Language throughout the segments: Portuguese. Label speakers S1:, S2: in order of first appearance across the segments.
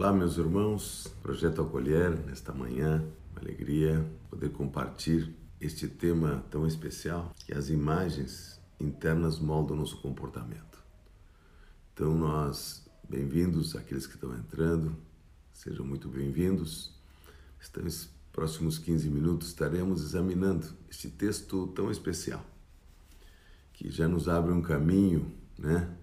S1: Olá, meus irmãos. Projeto Acolher, nesta manhã, uma alegria poder compartilhar este tema tão especial que as imagens internas moldam nosso comportamento. Então, nós, bem-vindos aqueles que estão entrando, sejam muito bem-vindos. Estamos próximos 15 minutos estaremos examinando este texto tão especial que já nos abre um caminho, né?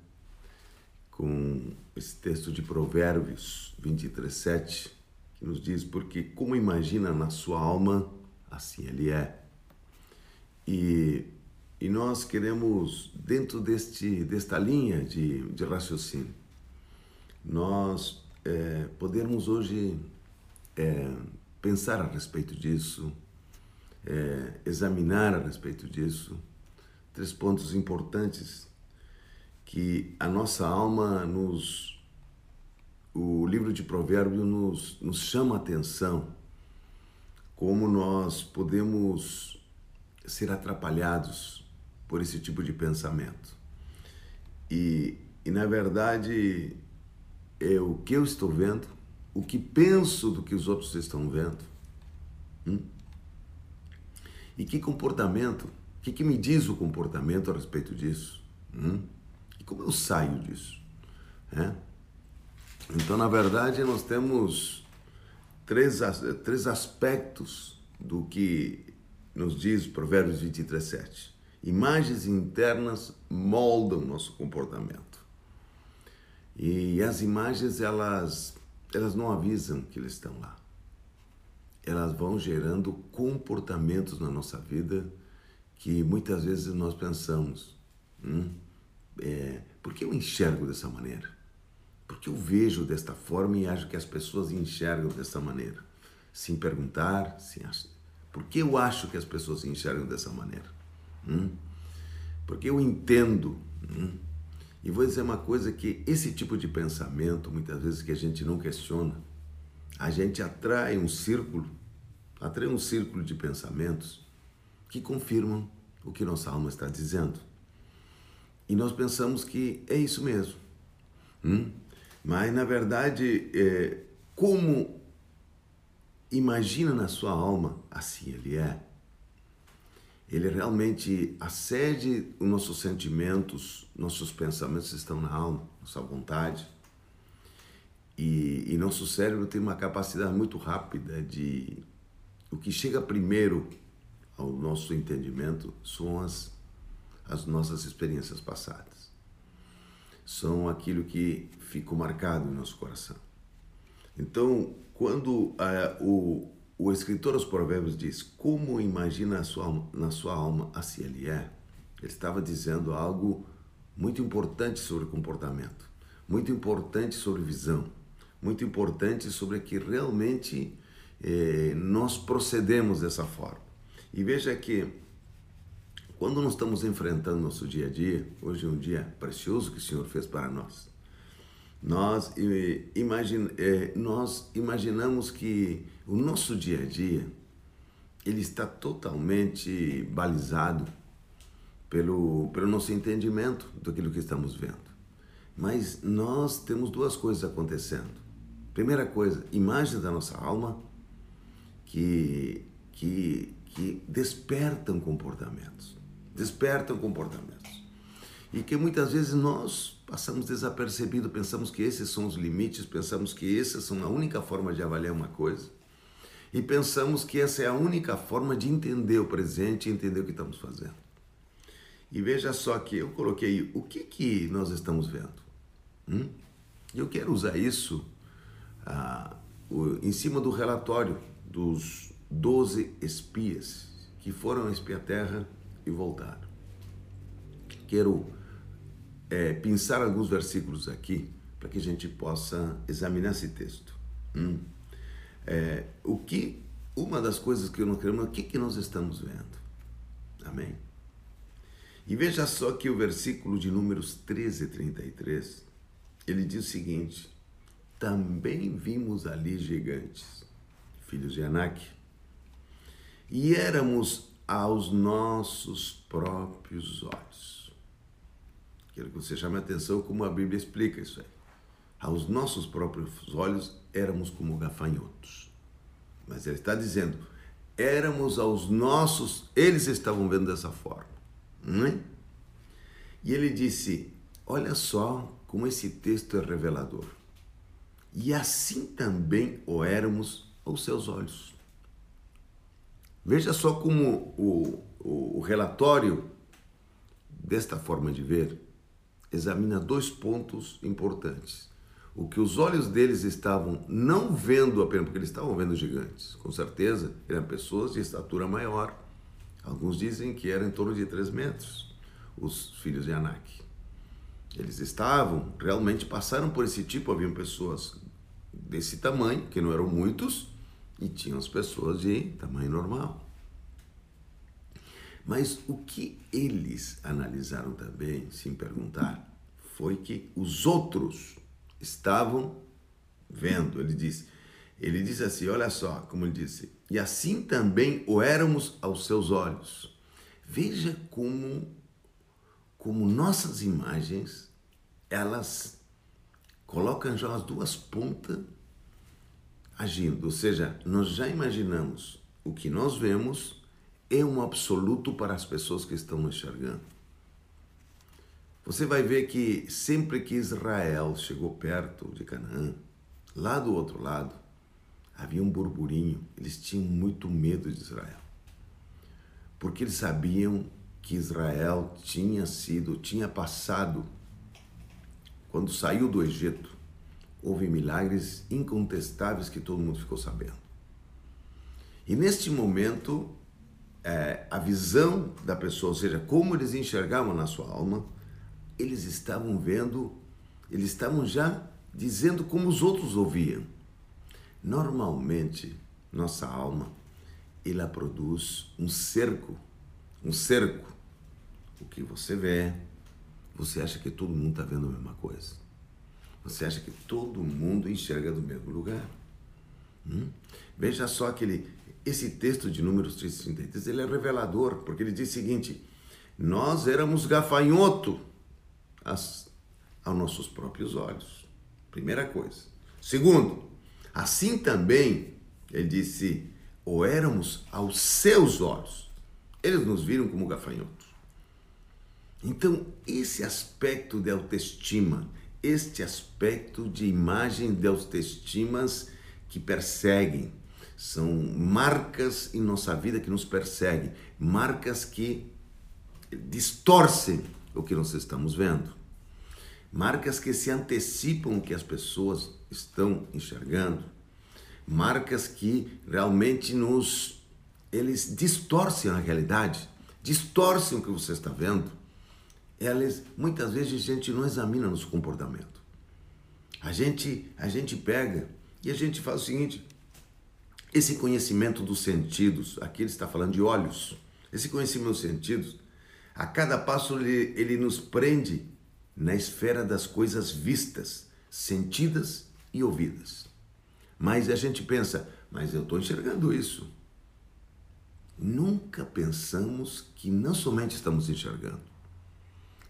S1: Com esse texto de Provérbios 23, 7, que nos diz: Porque como imagina na sua alma, assim ele é. E, e nós queremos, dentro deste, desta linha de, de raciocínio, nós é, podermos hoje é, pensar a respeito disso, é, examinar a respeito disso. Três pontos importantes que a nossa alma nos. O livro de Provérbios nos, nos chama a atenção como nós podemos ser atrapalhados por esse tipo de pensamento. E, e na verdade, é o que eu estou vendo o que penso do que os outros estão vendo? Hum? E que comportamento, o que, que, me diz o comportamento a respeito disso? Hum? Como eu saio disso? É? Então, na verdade, nós temos três, três aspectos do que nos diz Provérbios 23, 7. Imagens internas moldam nosso comportamento. E as imagens, elas elas não avisam que eles estão lá. Elas vão gerando comportamentos na nossa vida que muitas vezes nós pensamos: hum, é, por que eu enxergo dessa maneira? Por que eu vejo desta forma e acho que as pessoas enxergam dessa maneira? Sem perguntar, sem. Por que eu acho que as pessoas enxergam dessa maneira? Hum? Porque eu entendo hum, e vou dizer uma coisa que esse tipo de pensamento, muitas vezes que a gente não questiona, a gente atrai um círculo, atrai um círculo de pensamentos que confirmam o que nossa alma está dizendo. E nós pensamos que é isso mesmo. Hum? Mas, na verdade, é, como imagina na sua alma, assim ele é ele realmente acede os nossos sentimentos, nossos pensamentos estão na alma, nossa vontade. E, e nosso cérebro tem uma capacidade muito rápida de. O que chega primeiro ao nosso entendimento são as, as nossas experiências passadas. São aquilo que ficou marcado no nosso coração. Então, quando uh, o, o escritor aos Provérbios diz: Como imagina sua, na sua alma assim ele é? Ele estava dizendo algo muito importante sobre comportamento, muito importante sobre visão, muito importante sobre que realmente eh, nós procedemos dessa forma. E veja que quando nós estamos enfrentando nosso dia a dia, hoje é um dia precioso que o Senhor fez para nós. Nós, imagine, é, nós imaginamos que o nosso dia a dia ele está totalmente balizado pelo, pelo nosso entendimento daquilo que estamos vendo. Mas nós temos duas coisas acontecendo. Primeira coisa, imagens da nossa alma que, que, que despertam comportamentos. Despertam comportamentos. E que muitas vezes nós passamos desapercebido, pensamos que esses são os limites, pensamos que essas são a única forma de avaliar uma coisa e pensamos que essa é a única forma de entender o presente e entender o que estamos fazendo. E veja só que eu coloquei o que, que nós estamos vendo. Hum? Eu quero usar isso ah, em cima do relatório dos 12 espias que foram espiar a terra e voltaram. Quero é, pensar alguns versículos aqui para que a gente possa examinar esse texto. Hum. É, o que, uma das coisas que eu não quero, o que, que nós estamos vendo? Amém? E veja só que o versículo de Números 13, 33, ele diz o seguinte: Também vimos ali gigantes, filhos de Anak, e éramos aos nossos próprios olhos. Quero que você chame a atenção como a Bíblia explica isso aí. aos nossos próprios olhos, éramos como gafanhotos. Mas ele está dizendo, éramos aos nossos, eles estavam vendo dessa forma. Não é? E ele disse: Olha só como esse texto é revelador. E assim também o éramos aos seus olhos. Veja só como o, o, o relatório desta forma de ver examina dois pontos importantes. O que os olhos deles estavam não vendo apenas, porque eles estavam vendo gigantes, com certeza eram pessoas de estatura maior. Alguns dizem que eram em torno de 3 metros, os filhos de Anak. Eles estavam, realmente passaram por esse tipo, haviam pessoas desse tamanho, que não eram muitos, e tinham as pessoas de tamanho normal. Mas o que eles analisaram também, sem perguntar, foi que os outros estavam vendo. Ele disse, ele disse assim, olha só, como ele disse, e assim também o éramos aos seus olhos. Veja como como nossas imagens elas colocam já as duas pontas agindo, ou seja, nós já imaginamos o que nós vemos é um absoluto para as pessoas que estão enxergando. Você vai ver que sempre que Israel chegou perto de Canaã, lá do outro lado, havia um burburinho. Eles tinham muito medo de Israel. Porque eles sabiam que Israel tinha sido, tinha passado, quando saiu do Egito, houve milagres incontestáveis que todo mundo ficou sabendo. E neste momento, é, a visão da pessoa, ou seja, como eles enxergavam na sua alma, eles estavam vendo, eles estavam já dizendo como os outros ouviam. Normalmente, nossa alma, ela produz um cerco, um cerco. O que você vê, você acha que todo mundo está vendo a mesma coisa. Você acha que todo mundo enxerga do mesmo lugar. Hum? Veja só aquele esse texto de Números 333, ele é revelador, porque ele diz o seguinte: nós éramos gafanhoto as, aos nossos próprios olhos. Primeira coisa. Segundo, assim também, ele disse, ou éramos aos seus olhos. Eles nos viram como gafanhotos. Então, esse aspecto de autoestima, este aspecto de imagem de autoestimas que perseguem, são marcas em nossa vida que nos perseguem, marcas que distorcem o que nós estamos vendo, marcas que se antecipam o que as pessoas estão enxergando, marcas que realmente nos eles distorcem a realidade, distorcem o que você está vendo. Elas muitas vezes a gente não examina nosso comportamento. A gente a gente pega e a gente faz o seguinte: esse conhecimento dos sentidos, aqui ele está falando de olhos, esse conhecimento dos sentidos, a cada passo ele, ele nos prende na esfera das coisas vistas, sentidas e ouvidas. Mas a gente pensa, mas eu estou enxergando isso. Nunca pensamos que não somente estamos enxergando,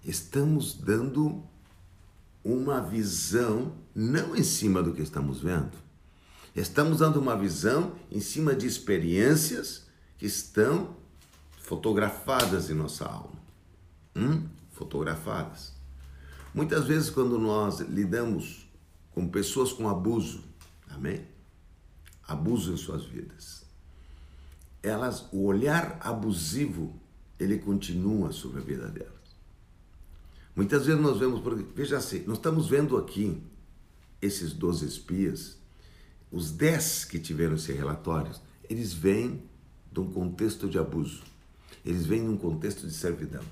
S1: estamos dando uma visão não em cima do que estamos vendo, Estamos dando uma visão em cima de experiências que estão fotografadas em nossa alma. Hum? Fotografadas. Muitas vezes, quando nós lidamos com pessoas com abuso, amém? Abuso em suas vidas. Elas, o olhar abusivo, ele continua sobre a vida delas. Muitas vezes nós vemos, veja assim, nós estamos vendo aqui esses 12 espias os 10 que tiveram esses relatórios, eles vêm de um contexto de abuso. Eles vêm de um contexto de servidão.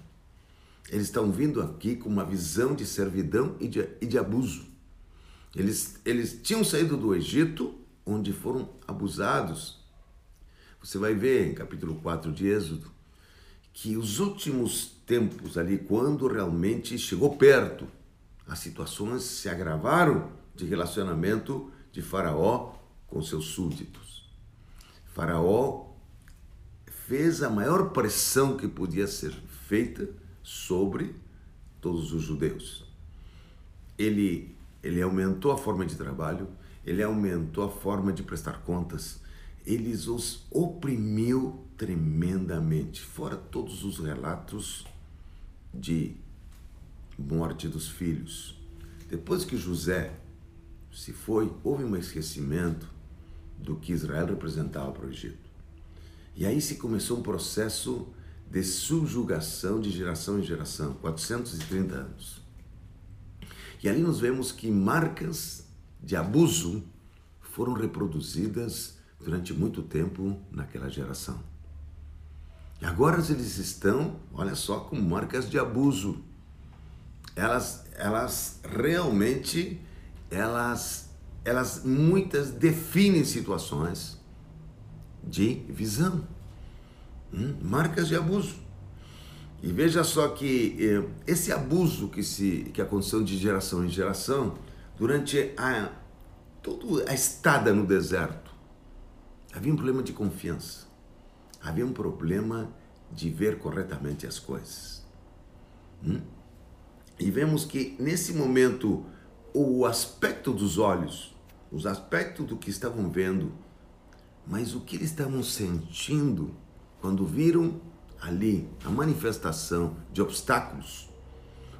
S1: Eles estão vindo aqui com uma visão de servidão e de, e de abuso. Eles, eles tinham saído do Egito, onde foram abusados. Você vai ver em capítulo 4 de Êxodo que os últimos tempos ali, quando realmente chegou perto, as situações se agravaram de relacionamento de Faraó com seus súditos. Faraó fez a maior pressão que podia ser feita sobre todos os judeus. Ele ele aumentou a forma de trabalho, ele aumentou a forma de prestar contas, ele os oprimiu tremendamente. Fora todos os relatos de morte dos filhos. Depois que José se foi, houve um esquecimento do que Israel representava para o Egito. E aí se começou um processo de subjugação de geração em geração, 430 anos. E ali nós vemos que marcas de abuso foram reproduzidas durante muito tempo naquela geração. E agora eles estão, olha só, com marcas de abuso. Elas, elas realmente, elas, elas muitas definem situações de visão, hum? marcas de abuso. E veja só que eh, esse abuso que, se, que aconteceu de geração em geração, durante a, toda a estada no deserto, havia um problema de confiança, havia um problema de ver corretamente as coisas. Hum? E vemos que nesse momento o aspecto dos olhos, os aspectos do que estavam vendo, mas o que eles estavam sentindo quando viram ali a manifestação de obstáculos,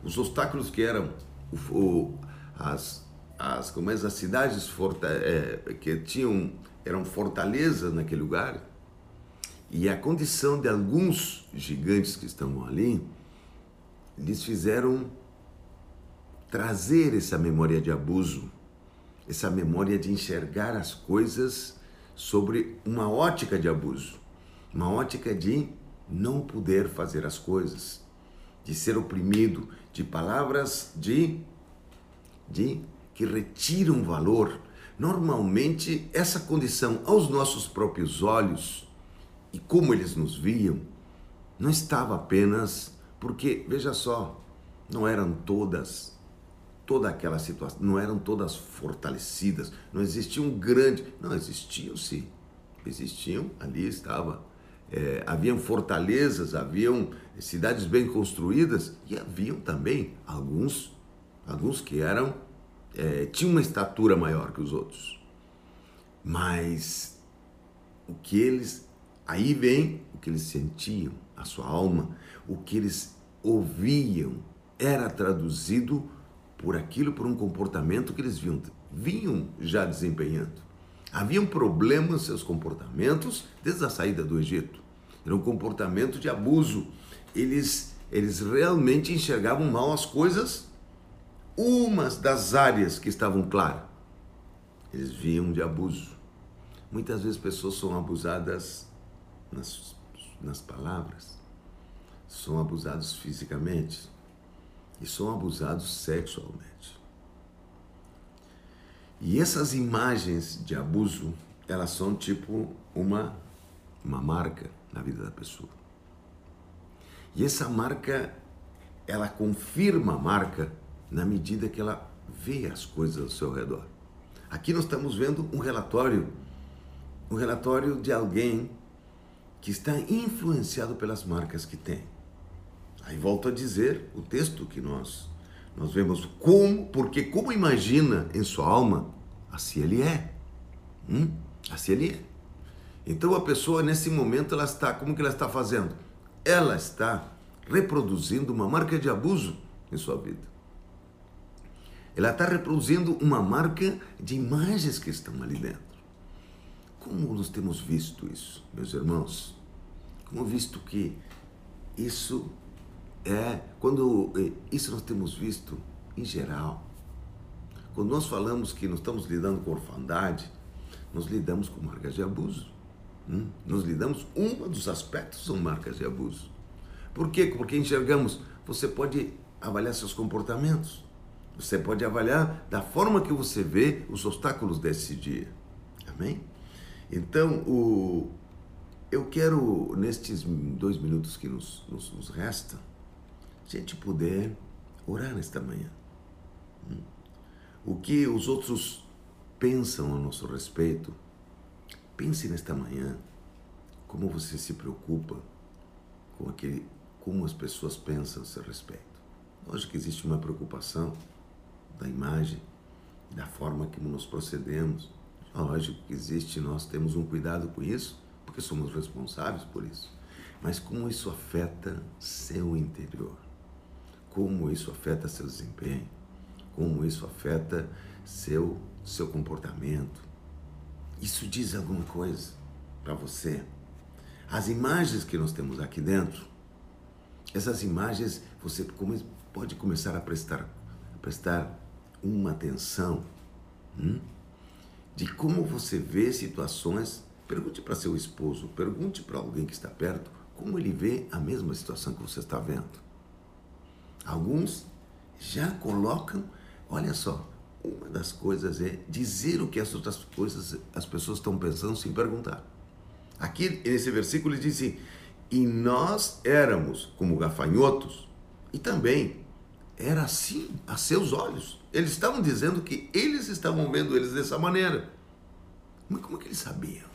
S1: os obstáculos que eram o, o, as, as, como é, as cidades forta, é, que tinham eram fortalezas naquele lugar e a condição de alguns gigantes que estavam ali lhes fizeram trazer essa memória de abuso, essa memória de enxergar as coisas sobre uma ótica de abuso, uma ótica de não poder fazer as coisas, de ser oprimido, de palavras de, de que retiram valor. Normalmente, essa condição aos nossos próprios olhos e como eles nos viam, não estava apenas porque, veja só, não eram todas toda aquela situação, não eram todas fortalecidas, não existia um grande, não existiam sim, existiam, ali estava, é, haviam fortalezas, haviam cidades bem construídas e haviam também alguns, alguns que eram, é, tinham uma estatura maior que os outros, mas o que eles, aí vem o que eles sentiam, a sua alma, o que eles ouviam era traduzido por aquilo, por um comportamento que eles vinham, vinham já desempenhando. Haviam problemas seus comportamentos desde a saída do Egito. Era um comportamento de abuso. Eles, eles realmente enxergavam mal as coisas, umas das áreas que estavam claras. Eles viam de abuso. Muitas vezes pessoas são abusadas nas, nas palavras, são abusados fisicamente, e são abusados sexualmente. E essas imagens de abuso, elas são tipo uma, uma marca na vida da pessoa. E essa marca, ela confirma a marca na medida que ela vê as coisas ao seu redor. Aqui nós estamos vendo um relatório, um relatório de alguém que está influenciado pelas marcas que tem. Aí volto a dizer o texto que nós nós vemos como, porque como imagina em sua alma, assim ele é. Hum? Assim ele é. Então a pessoa nesse momento ela está, como que ela está fazendo? Ela está reproduzindo uma marca de abuso em sua vida. Ela está reproduzindo uma marca de imagens que estão ali dentro. Como nós temos visto isso, meus irmãos? Como visto que isso é, quando é, isso nós temos visto em geral. Quando nós falamos que nós estamos lidando com orfandade, nós lidamos com marcas de abuso. Hum? Nós lidamos, um dos aspectos são marcas de abuso. Por quê? Porque enxergamos, você pode avaliar seus comportamentos. Você pode avaliar da forma que você vê os obstáculos desse dia. Amém? Então, o, eu quero, nestes dois minutos que nos, nos, nos a gente puder orar nesta manhã. Hum? O que os outros pensam a nosso respeito, pense nesta manhã como você se preocupa com aquele, como as pessoas pensam a seu respeito. Lógico que existe uma preocupação da imagem, da forma que nos procedemos. Lógico que existe, nós temos um cuidado com isso, porque somos responsáveis por isso. Mas como isso afeta seu interior? Como isso afeta seu desempenho? Como isso afeta seu seu comportamento? Isso diz alguma coisa para você? As imagens que nós temos aqui dentro, essas imagens você pode começar a prestar, a prestar uma atenção hum? De como você vê situações. Pergunte para seu esposo, pergunte para alguém que está perto como ele vê a mesma situação que você está vendo. Alguns já colocam, olha só, uma das coisas é dizer o que as outras coisas as pessoas estão pensando sem perguntar. Aqui nesse versículo ele diz assim: "E nós éramos como gafanhotos". E também era assim a seus olhos. Eles estavam dizendo que eles estavam vendo eles dessa maneira. Mas como é que eles sabiam?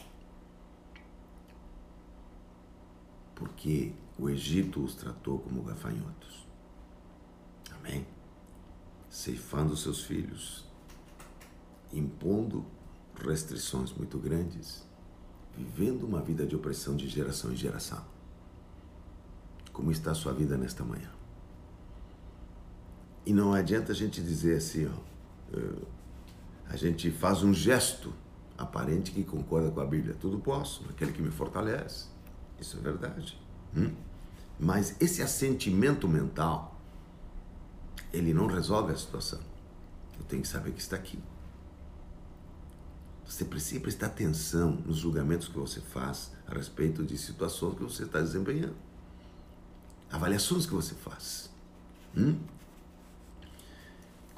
S1: Porque o Egito os tratou como gafanhotos. Amém? Ceifando seus filhos, impondo restrições muito grandes, vivendo uma vida de opressão de geração em geração. Como está a sua vida nesta manhã? E não adianta a gente dizer assim, ó, eh, a gente faz um gesto aparente que concorda com a Bíblia. Tudo posso, aquele que me fortalece. Isso é verdade. Hum? Mas esse assentimento mental, ele não resolve a situação. Eu tenho que saber que está aqui. Você precisa prestar atenção nos julgamentos que você faz a respeito de situações que você está desempenhando. Avaliações que você faz. Hum?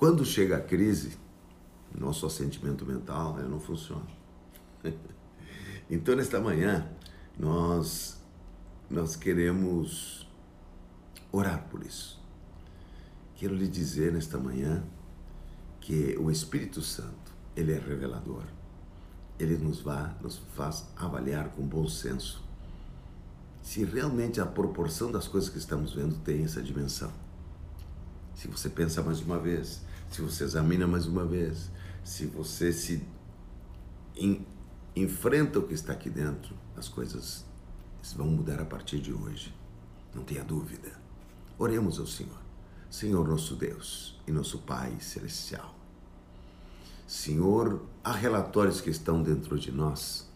S1: Quando chega a crise, nosso assentimento mental né, não funciona. então, nesta manhã, nós, nós queremos orar por isso. Quero lhe dizer nesta manhã que o Espírito Santo, ele é revelador. Ele nos, vai, nos faz avaliar com bom senso se realmente a proporção das coisas que estamos vendo tem essa dimensão. Se você pensa mais uma vez, se você examina mais uma vez, se você se enfrenta o que está aqui dentro, as coisas vão mudar a partir de hoje. Não tenha dúvida. Oremos ao Senhor. Senhor nosso Deus e nosso Pai celestial. Senhor, há relatórios que estão dentro de nós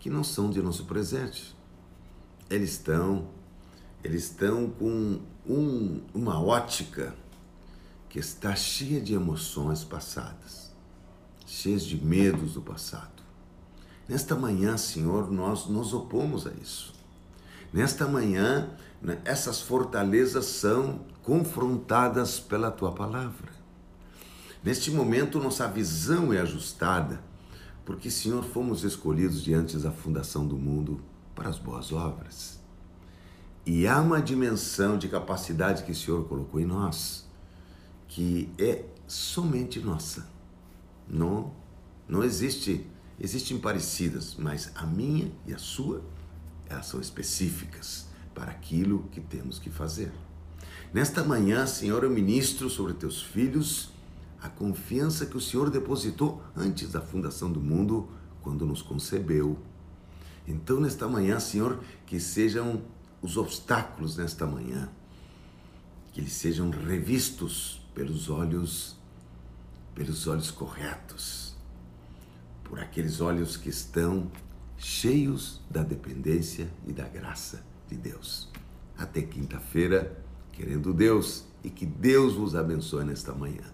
S1: que não são de nosso presente. Eles estão, eles estão com um, uma ótica que está cheia de emoções passadas, cheias de medos do passado. Nesta manhã, Senhor, nós nos opomos a isso. Nesta manhã, né, essas fortalezas são confrontadas pela tua palavra. Neste momento, nossa visão é ajustada, porque, Senhor, fomos escolhidos diante da fundação do mundo para as boas obras. E há uma dimensão de capacidade que o Senhor colocou em nós que é somente nossa. Não, não existe, existem parecidas, mas a minha e a sua, elas são específicas para aquilo que temos que fazer. Nesta manhã, Senhor, eu ministro sobre teus filhos a confiança que o Senhor depositou antes da fundação do mundo, quando nos concebeu. Então, nesta manhã, Senhor, que sejam os obstáculos nesta manhã, que eles sejam revistos pelos olhos pelos olhos corretos, por aqueles olhos que estão cheios da dependência e da graça de Deus. Até quinta-feira, querendo Deus, e que Deus vos abençoe nesta manhã.